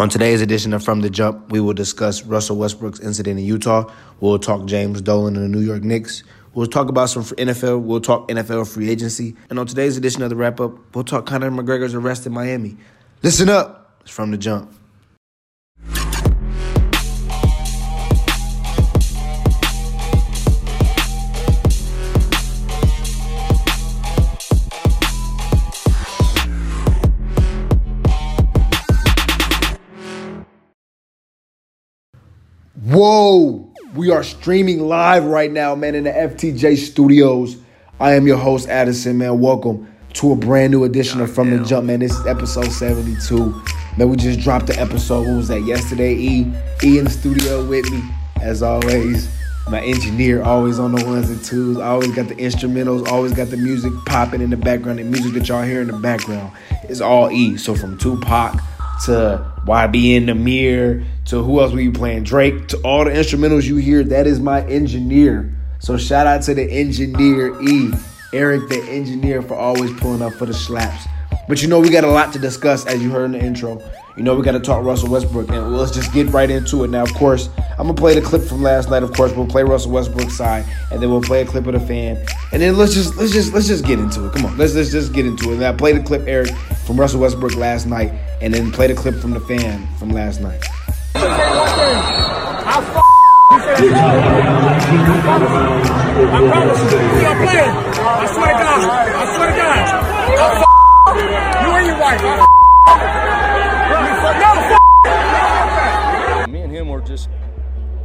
On today's edition of From the Jump, we will discuss Russell Westbrook's incident in Utah. We'll talk James Dolan and the New York Knicks. We'll talk about some NFL. We'll talk NFL free agency. And on today's edition of the wrap up, we'll talk Conor McGregor's arrest in Miami. Listen up. It's From the Jump. Whoa! We are streaming live right now, man, in the FTJ studios. I am your host, Addison, man. Welcome to a brand new edition of From the Jump, man. This is episode 72. Man, we just dropped the episode. What was that? Yesterday, E. E in the studio with me, as always. My engineer always on the ones and twos. I always got the instrumentals, always got the music popping in the background. The music that y'all hear in the background is all E. So from Tupac to YB in the mirror to who else were you playing? Drake to all the instrumentals you hear. That is my engineer. So shout out to the engineer E, Eric, the engineer, for always pulling up for the slaps. But you know we got a lot to discuss as you heard in the intro. You know we got to talk Russell Westbrook, and let's just get right into it. Now, of course, I'm gonna play the clip from last night. Of course, we'll play Russell Westbrook's side, and then we'll play a clip of the fan, and then let's just let's just let's just get into it. Come on, let's let's just get into it. Now, play the clip, Eric, from Russell Westbrook last night, and then play the clip from the fan from last night. I promise you, we are playing. I swear to God. I swear to God. You and your wife. Me and him were just,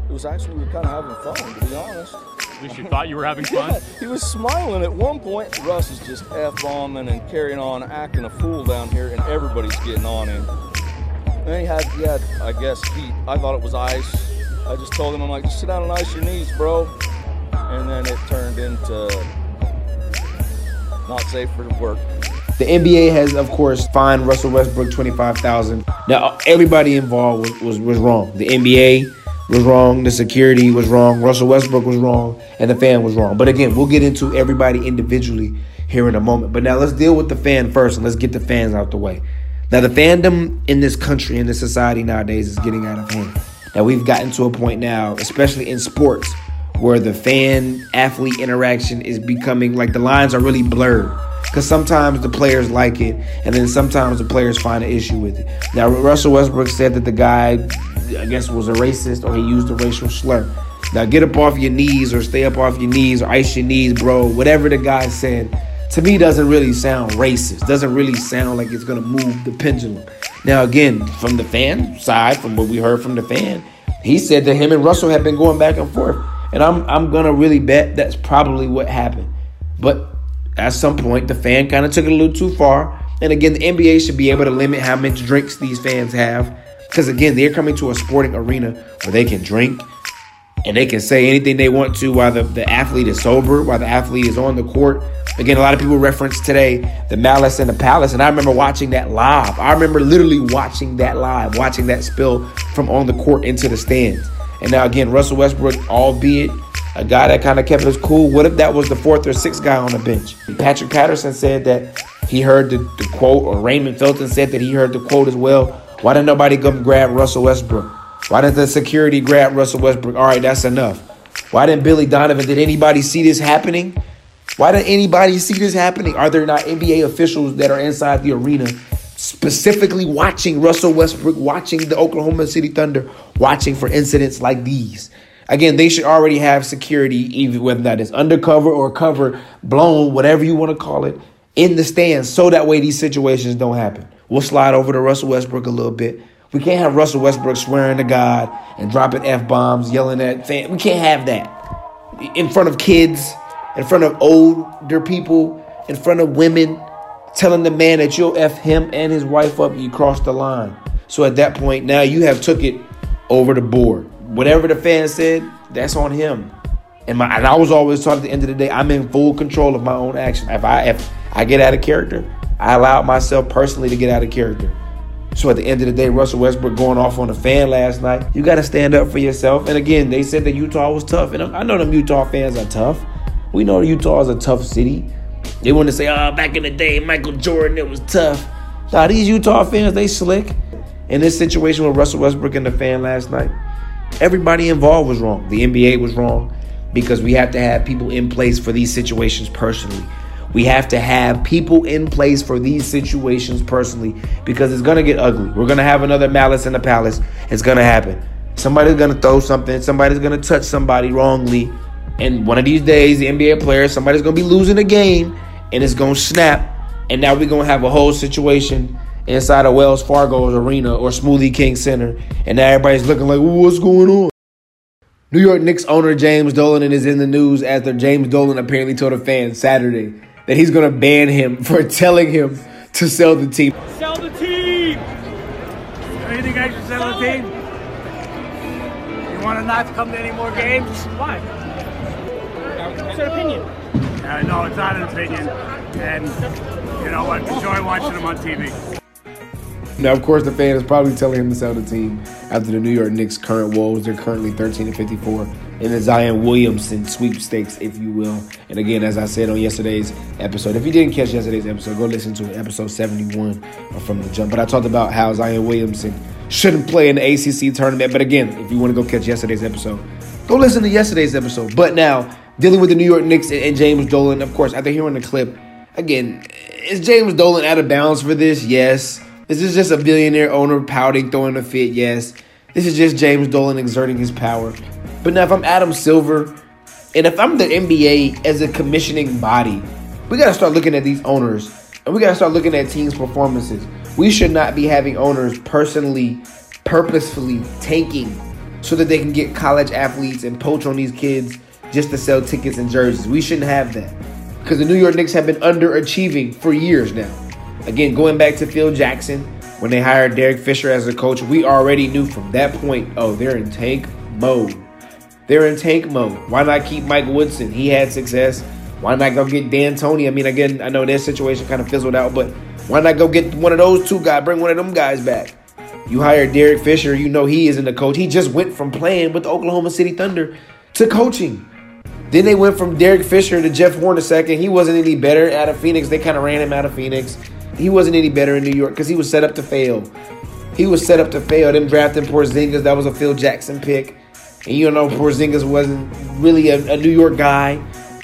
it was actually, we were kind of having fun, to be honest. At least you thought you were having fun. Yeah, he was smiling at one point. Russ is just F bombing and carrying on, acting a fool down here, and everybody's getting on him. And he had, he had, I guess, feet. I thought it was ice. I just told him, I'm like, just sit down and ice your knees, bro. And then it turned into not safe for work. The NBA has, of course, fined Russell Westbrook twenty five thousand. Now, everybody involved was, was was wrong. The NBA was wrong. The security was wrong. Russell Westbrook was wrong, and the fan was wrong. But again, we'll get into everybody individually here in a moment. But now let's deal with the fan first, and let's get the fans out the way. Now, the fandom in this country, in this society nowadays, is getting out of hand. Now, we've gotten to a point now, especially in sports, where the fan athlete interaction is becoming like the lines are really blurred. Because sometimes the players like it, and then sometimes the players find an issue with it. Now, Russell Westbrook said that the guy, I guess, was a racist or he used a racial slur. Now, get up off your knees or stay up off your knees or ice your knees, bro. Whatever the guy said, to me doesn't really sound racist. Doesn't really sound like it's to move the pendulum. Now, again, from the fan side, from what we heard from the fan, he said that him and Russell have been going back and forth. And I'm, I'm to really bet that's probably what happened. But at some point, the fan kind of took it a little too far. And again, the NBA should be able to limit how much drinks these fans have. Because again, they're coming to a sporting arena where they can drink and they can say anything they want to while the, the athlete is sober, while the athlete is on the court. Again, a lot of people reference today the Malice in the Palace, and I remember watching that live. I remember literally watching that live, watching that spill from on the court into the stands. And now again, Russell Westbrook, albeit a guy that kind of kept us cool. What if that was the fourth or sixth guy on the bench? Patrick Patterson said that he heard the, the quote, or Raymond Felton said that he heard the quote as well. Why didn't nobody come grab Russell Westbrook? Why didn't the security grab Russell Westbrook? All right, that's enough. Why didn't Billy Donovan? Did anybody see this happening? Why didn't anybody see this happening? Are there not NBA officials that are inside the arena specifically watching Russell Westbrook, watching the Oklahoma City Thunder, watching for incidents like these? Again, they should already have security, even whether that is undercover or cover, blown, whatever you want to call it, in the stands, so that way these situations don't happen. We'll slide over to Russell Westbrook a little bit. We can't have Russell Westbrook swearing to God and dropping f bombs, yelling at fans. We can't have that in front of kids, in front of older people, in front of women, telling the man that you'll f him and his wife up. You cross the line. So at that point, now you have took it over the board whatever the fan said, that's on him. And my and I was always taught at the end of the day, I'm in full control of my own action. If I if I get out of character, I allowed myself personally to get out of character. So at the end of the day, Russell Westbrook going off on a fan last night, you got to stand up for yourself. And again, they said that Utah was tough, and I know them Utah fans are tough. We know Utah is a tough city. They want to say, "Oh, back in the day, Michael Jordan, it was tough." Now these Utah fans, they slick. in this situation with Russell Westbrook and the fan last night, everybody involved was wrong. The NBA was wrong because we have to have people in place for these situations personally. We have to have people in place for these situations personally because it's going to get ugly. We're going to have another malice in the palace. It's going to happen. Somebody's going to throw something. Somebody's going to touch somebody wrongly. And one of these days, the NBA player, somebody's going to be losing a game and it's going to snap. And now we're going to have a whole situation inside of Wells Fargo's arena or Smoothie King Center. And now everybody's looking like, what's going on? New York Knicks owner James Dolan is in the news after James Dolan apparently told a fan Saturday that he's going to ban him for telling him to sell the team. Sell the team! Anything I should sell the team? You want to not come to any more games? Why? What's your opinion? Uh, no, it's not an opinion. And you know what? Enjoy watching them on TV. Now, of course, the fan is probably telling him to sell the team after the New York Knicks' current woes. They're currently 13 and 54 in the Zion Williamson sweepstakes, if you will. And again, as I said on yesterday's episode, if you didn't catch yesterday's episode, go listen to it, episode 71 from the jump. But I talked about how Zion Williamson shouldn't play in the ACC tournament. But again, if you want to go catch yesterday's episode, go listen to yesterday's episode. But now, dealing with the New York Knicks and James Dolan, of course, after hearing the clip, again, is James Dolan out of bounds for this? Yes. This is just a billionaire owner pouting, throwing a fit. Yes. This is just James Dolan exerting his power. But now, if I'm Adam Silver, and if I'm the NBA as a commissioning body, we got to start looking at these owners and we got to start looking at teams' performances. We should not be having owners personally, purposefully tanking so that they can get college athletes and poach on these kids just to sell tickets and jerseys. We shouldn't have that because the New York Knicks have been underachieving for years now. Again, going back to Phil Jackson, when they hired Derek Fisher as a coach, we already knew from that point, oh, they're in tank mode. They're in tank mode. Why not keep Mike Woodson? He had success. Why not go get D'Antoni? I mean, again, I know their situation kind of fizzled out, but why not go get one of those two guys, bring one of them guys back? You hired Derek Fisher, you know he isn't a coach. He just went from playing with the Oklahoma City Thunder to coaching. Then they went from Derek Fisher to Jeff Hornacek. He wasn't any better out of Phoenix. They kind of ran him out of Phoenix. He wasn't any better in New York because he was set up to fail. He was set up to fail. Them drafting Porzingis, that was a Phil Jackson pick. And you know Porzingis wasn't really a, a New York guy.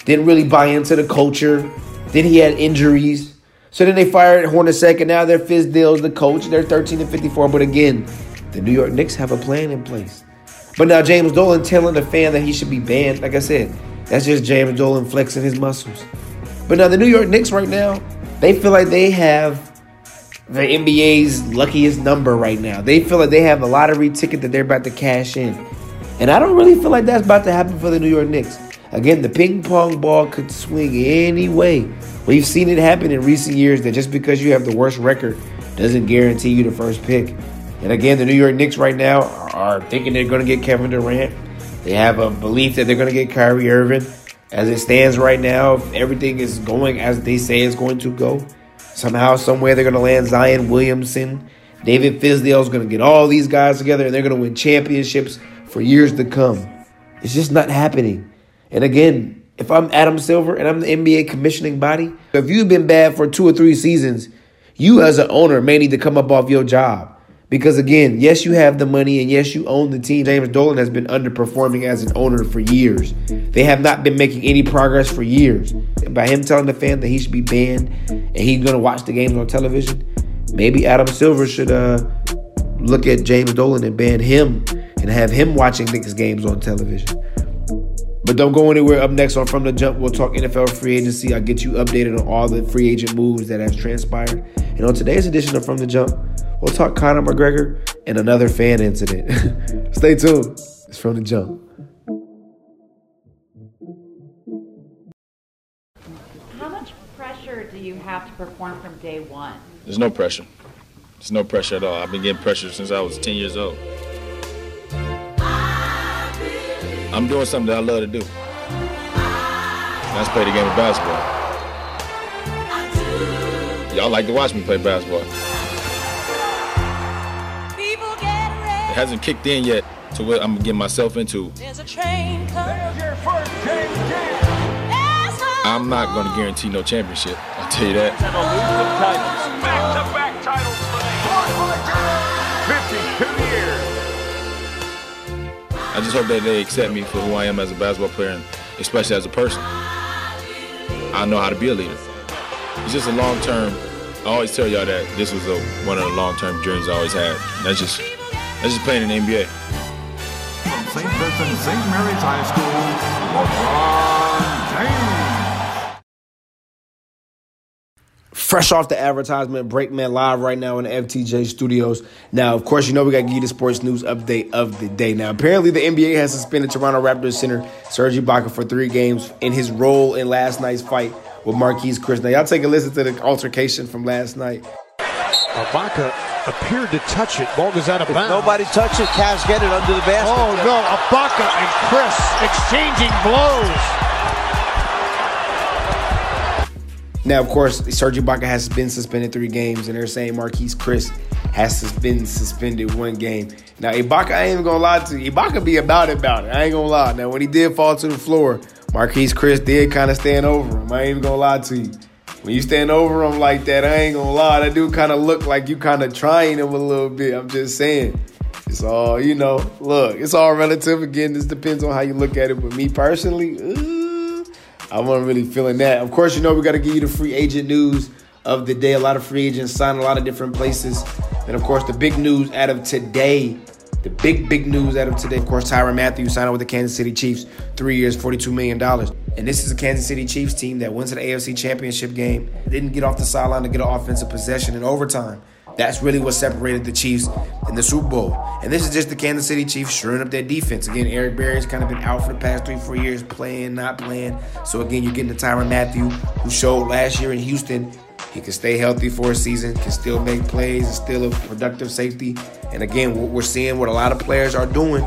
Didn't really buy into the culture. Then he had injuries. So then they fired Hornacek, and now they're Fizdale's the coach. They're 13 and 54. But again, the New York Knicks have a plan in place. But now James Dolan telling the fan that he should be banned. Like I said, that's just James Dolan flexing his muscles. But now the New York Knicks right now, they feel like they have the NBA's luckiest number right now. They feel like they have a lottery ticket that they're about to cash in. And I don't really feel like that's about to happen for the New York Knicks. Again, the ping pong ball could swing any way. We've seen it happen in recent years that just because you have the worst record doesn't guarantee you the first pick. And again, the New York Knicks right now are thinking they're going to get Kevin Durant. They have a belief that they're going to get Kyrie Irving. As it stands right now, if everything is going as they say it's going to go, somehow, somewhere, they're going to land Zion Williamson. David Fizdale is going to get all these guys together and they're going to win championships for years to come. It's just not happening. And again, if I'm Adam Silver and I'm the NBA commissioning body, if you've been bad for two or three seasons, you as an owner may need to come up off your job. Because again, yes, you have the money and yes, you own the team. James Dolan has been underperforming as an owner for years. They have not been making any progress for years. By him telling the fan that he should be banned and he's going to watch the games on television, maybe Adam Silver should uh, look at James Dolan and ban him and have him watching Knicks games on television. But don't go anywhere. Up next on From the Jump, we'll talk NFL free agency. I'll get you updated on all the free agent moves that have transpired. And on today's edition of From the Jump, we'll talk Conor McGregor and another fan incident. Stay tuned. It's From the Jump. How much pressure do you have to perform from day one? There's no pressure. There's no pressure at all. I've been getting pressure since I was 10 years old. I'm doing something that I love to do. That's play the game of basketball. Y'all like to watch me play basketball. It hasn't kicked in yet to what I'm getting myself into. I'm not going to guarantee no championship. I'll tell you that. I just hope that they accept me for who I am as a basketball player and especially as a person. I know how to be a leader. It's just a long term. I always tell y'all that this was a, one of the long term dreams I always had. That's just that's just playing in the NBA. From St. Vincent St. Mary's High School, LeBron Fresh off the advertisement break, man, live right now in the FTJ studios. Now, of course, you know we got to give you the sports news update of the day. Now, apparently, the NBA has suspended Toronto Raptors center Serge Ibaka for three games in his role in last night's fight with Marquese Chriss. Now, y'all take a listen to the altercation from last night. Ibaka appeared to touch it. Ball goes out of bounds. Nobody touched it. Cavs get it under the basket. Oh no! Ibaka and Chriss exchanging blows. Now, of course, Serge Ibaka has been suspended three games, and they're saying Marquese Chriss has been suspended one game. Now, Ibaka, I ain't even gonna lie to you. Ibaka be about it, about it. I ain't gonna lie. Now, when he did fall to the floor, Marquese Chriss did kind of stand over him. I ain't even gonna lie to you. When you stand over him like that, I ain't gonna lie. That dude kind of look like you kind of trying him a little bit. I'm just saying. It's all, you know, look, it's all relative. Again, this depends on how you look at it. But me personally, uh, I wasn't really feeling that. Of course, you know, we got to give you the free agent news of the day. A lot of free agents signed a lot of different places. And of course, the big news out of today, the big, big news out of today, of course, Tyrann Mathieu signed up with the Kansas City Chiefs, three years, $42 million. And this is a Kansas City Chiefs team that went to the AFC Championship game, didn't get off the sideline to get an offensive possession in overtime. That's really what separated the Chiefs in the Super Bowl. And this is just the Kansas City Chiefs shoring up their defense. Again, Eric Berry's kind of been out for the past three, four years, playing, not playing. So again, you're getting the Tyrann Mathieu, who showed last year in Houston he can stay healthy for a season, can still make plays, and still a productive safety. And again, what we're seeing, what a lot of players are doing,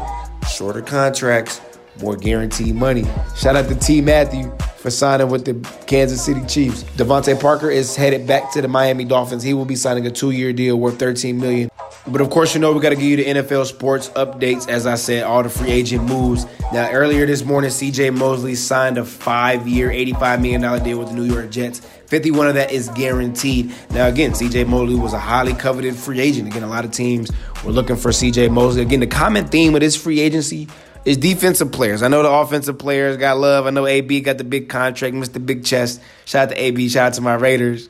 shorter contracts, more guaranteed money. Shout out to T. Mathieu for signing with the Kansas City Chiefs. DeVante Parker is headed back to the Miami Dolphins. He will be signing a two-year deal worth 13 million. But of course, you know we got to give you the NFL sports updates. As I said, all the free agent moves. Now, earlier this morning, C.J. Mosley signed a five-year, 85 million dollar deal with the New York Jets. 51 of that is guaranteed. Now, again, CJ Mosley was a highly coveted free agent. Again, a lot of teams were looking for CJ Mosley. Again, the common theme of this free agency is defensive players. I know the offensive players got love. I know AB got the big contract, Mr. Big Chest. Shout out to AB, shout out to my Raiders.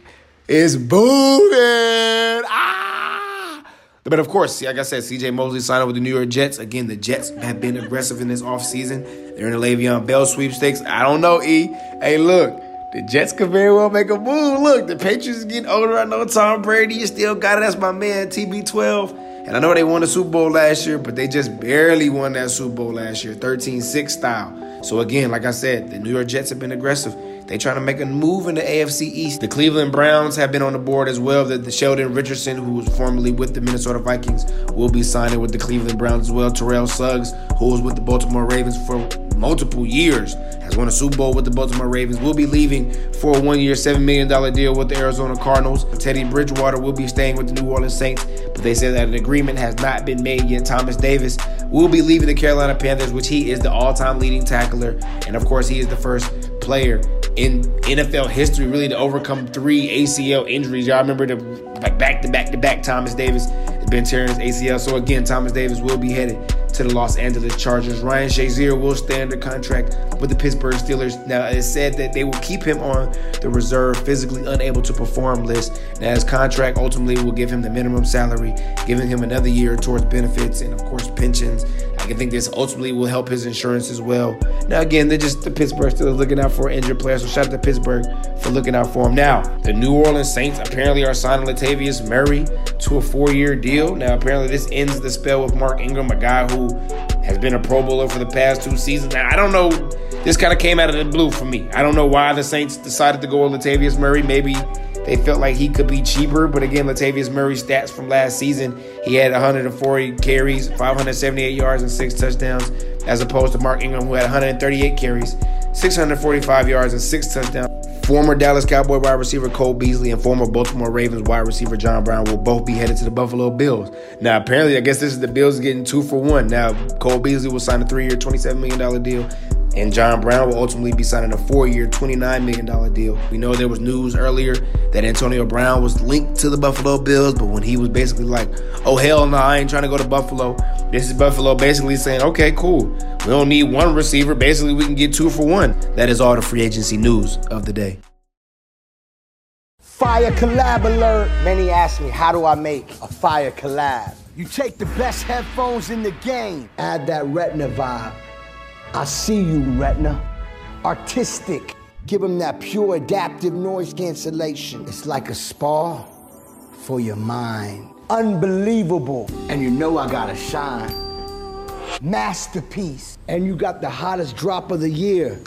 It's booted. Ah! But of course, like I said, CJ Mosley signed up with the New York Jets. Again, the Jets have been aggressive in this offseason. They're in the Le'Veon Bell sweepstakes. I don't know, E. Hey, look, the Jets could very well make a move. Look, the Patriots is getting older. I know Tom Brady, you still got it. That's my man, TB12. And I know they won the Super Bowl last year, but they just barely won that Super Bowl last year, 13-6 style. So again, like I said, the New York Jets have been aggressive. They trying to make a move in the AFC East. The Cleveland Browns have been on the board as well. The, the Sheldon Richardson, who was formerly with the Minnesota Vikings, will be signing with the Cleveland Browns as well. Terrell Suggs, who was with the Baltimore Ravens for multiple years, has won a Super Bowl with the Baltimore Ravens, will be leaving for a one-year, $7 million deal with the Arizona Cardinals. Teddy Bridgewater will be staying with the New Orleans Saints, but they say that an agreement has not been made yet. Thomas Davis will be leaving the Carolina Panthers, which he is the all-time leading tackler, and of course, he is the first player in NFL history really to overcome three ACL injuries. Y'all remember the like back to back to back Thomas Davis has been tearing his ACL. So again, Thomas Davis will be headed to the Los Angeles Chargers. Ryan Shazier will stay under contract with the Pittsburgh Steelers. Now it's said that they will keep him on the reserve physically unable to perform list. Now his contract ultimately will give him the minimum salary, giving him another year towards benefits and of course pensions. I think this ultimately will help his insurance as well. Now, again, they're just the Pittsburgh Steelers looking out for injured players. So shout out to Pittsburgh for looking out for him. Now, the New Orleans Saints apparently are signing Latavius Murray to a four-year deal. Now, apparently this ends the spell with Mark Ingram, a guy who has been a Pro Bowler for the past two seasons. Now, I don't know. This kind of came out of the blue for me. I don't know why the Saints decided to go with Latavius Murray. Maybe they felt like he could be cheaper, but again, Latavius Murray's stats from last season, he had 140 carries, 578 yards, and six touchdowns, as opposed to Mark Ingram, who had 138 carries, 645 yards, and six touchdowns. Former Dallas Cowboy wide receiver Cole Beasley and former Baltimore Ravens wide receiver John Brown will both be headed to the Buffalo Bills. Now, apparently, I guess this is the Bills getting two for one. Now, Cole Beasley will sign a three-year, $27 million deal. And John Brown will ultimately be signing a four year, $29 million deal. We know there was news earlier that Antonio Brown was linked to the Buffalo Bills, but when he was basically like, oh, hell no, I ain't trying to go to Buffalo, this is Buffalo basically saying, okay, cool. We don't need one receiver. Basically, we can get two for one. That is all the free agency news of the day. Fire collab alert. Many ask me, how do I make a fire collab? You take the best headphones in the game, add that retina vibe. I see you, retina. Artistic. Give them that pure adaptive noise cancellation. It's like a spa for your mind. Unbelievable. And you know I gotta shine. Masterpiece. And you got the hottest drop of the year.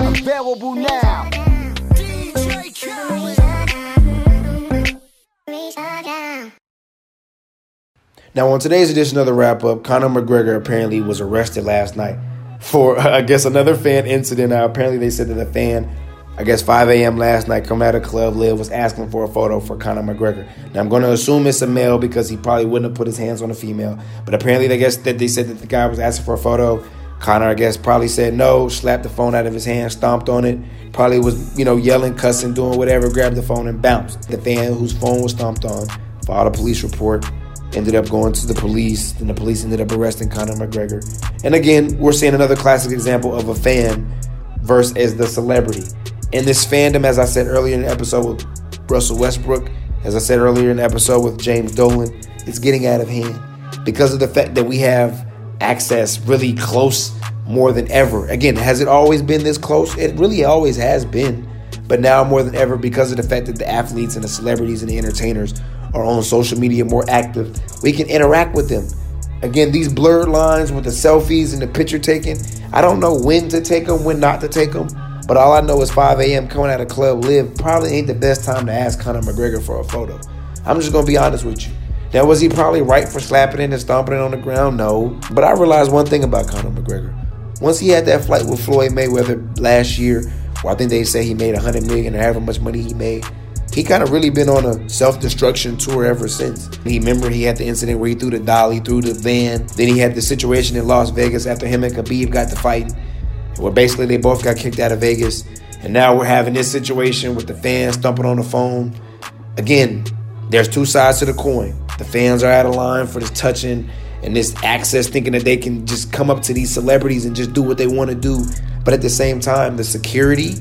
Available now. Now, on today's edition of the wrap up, Conor McGregor apparently was arrested last night for, I guess, another fan incident. Now, apparently, they said that a fan, I guess, 5 a.m. last night, coming out of Club LIV, was asking for a photo for Conor McGregor. Now, I'm going to assume it's a male because he probably wouldn't have put his hands on a female. But apparently, they guess that they said that the guy was asking for a photo. Conor, I guess, probably said no, slapped the phone out of his hand, stomped on it, probably was, you know, yelling, cussing, doing whatever, grabbed the phone and bounced. The fan whose phone was stomped on filed a police report ended up going to the police, and the police ended up arresting Conor McGregor. And again, we're seeing another classic example of a fan versus the celebrity. In this fandom, as I said earlier in the episode with Russell Westbrook, as I said earlier in the episode with James Dolan, it's getting out of hand because of the fact that we have access really close more than ever. Again, has it always been this close? It really always has been. But now more than ever, because of the fact that the athletes and the celebrities and the entertainers are on social media more active, we can interact with them. Again, these blurred lines with the selfies and the picture taking, I don't know when to take them, when not to take them. But all I know is 5 a.m. coming out of Club LIV probably ain't the best time to ask Conor McGregor for a photo. I'm just gonna be honest with you. Now, was he probably right for slapping it and stomping it on the ground? No. But I realized one thing about Conor McGregor. Once he had that fight with Floyd Mayweather last year, I think they say he made a 100 million or however much money he made, he kind of really been on a self-destruction tour ever since. He remember he had the incident where he threw the dolly through the van. Then he had the situation in Las Vegas after him and Khabib got to fighting, where basically they both got kicked out of Vegas. And now we're having this situation with the fans thumping on the phone. Again, there's two sides to the coin. The fans are out of line for this touching and this access, thinking that they can just come up to these celebrities and just do what they want to do. But at the same time, the security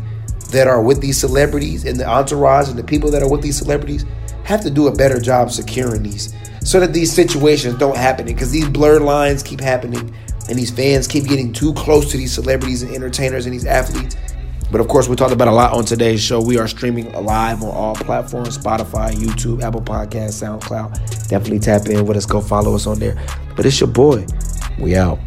that are with these celebrities and the entourage and the people that are with these celebrities have to do a better job securing these so that these situations don't happen because these blurred lines keep happening and these fans keep getting too close to these celebrities and entertainers and these athletes. But of course, we talked about a lot on today's show. We are streaming live on all platforms Spotify, YouTube, Apple Podcasts, SoundCloud. Definitely tap in with us. Go follow us on there. But it's your boy. We out.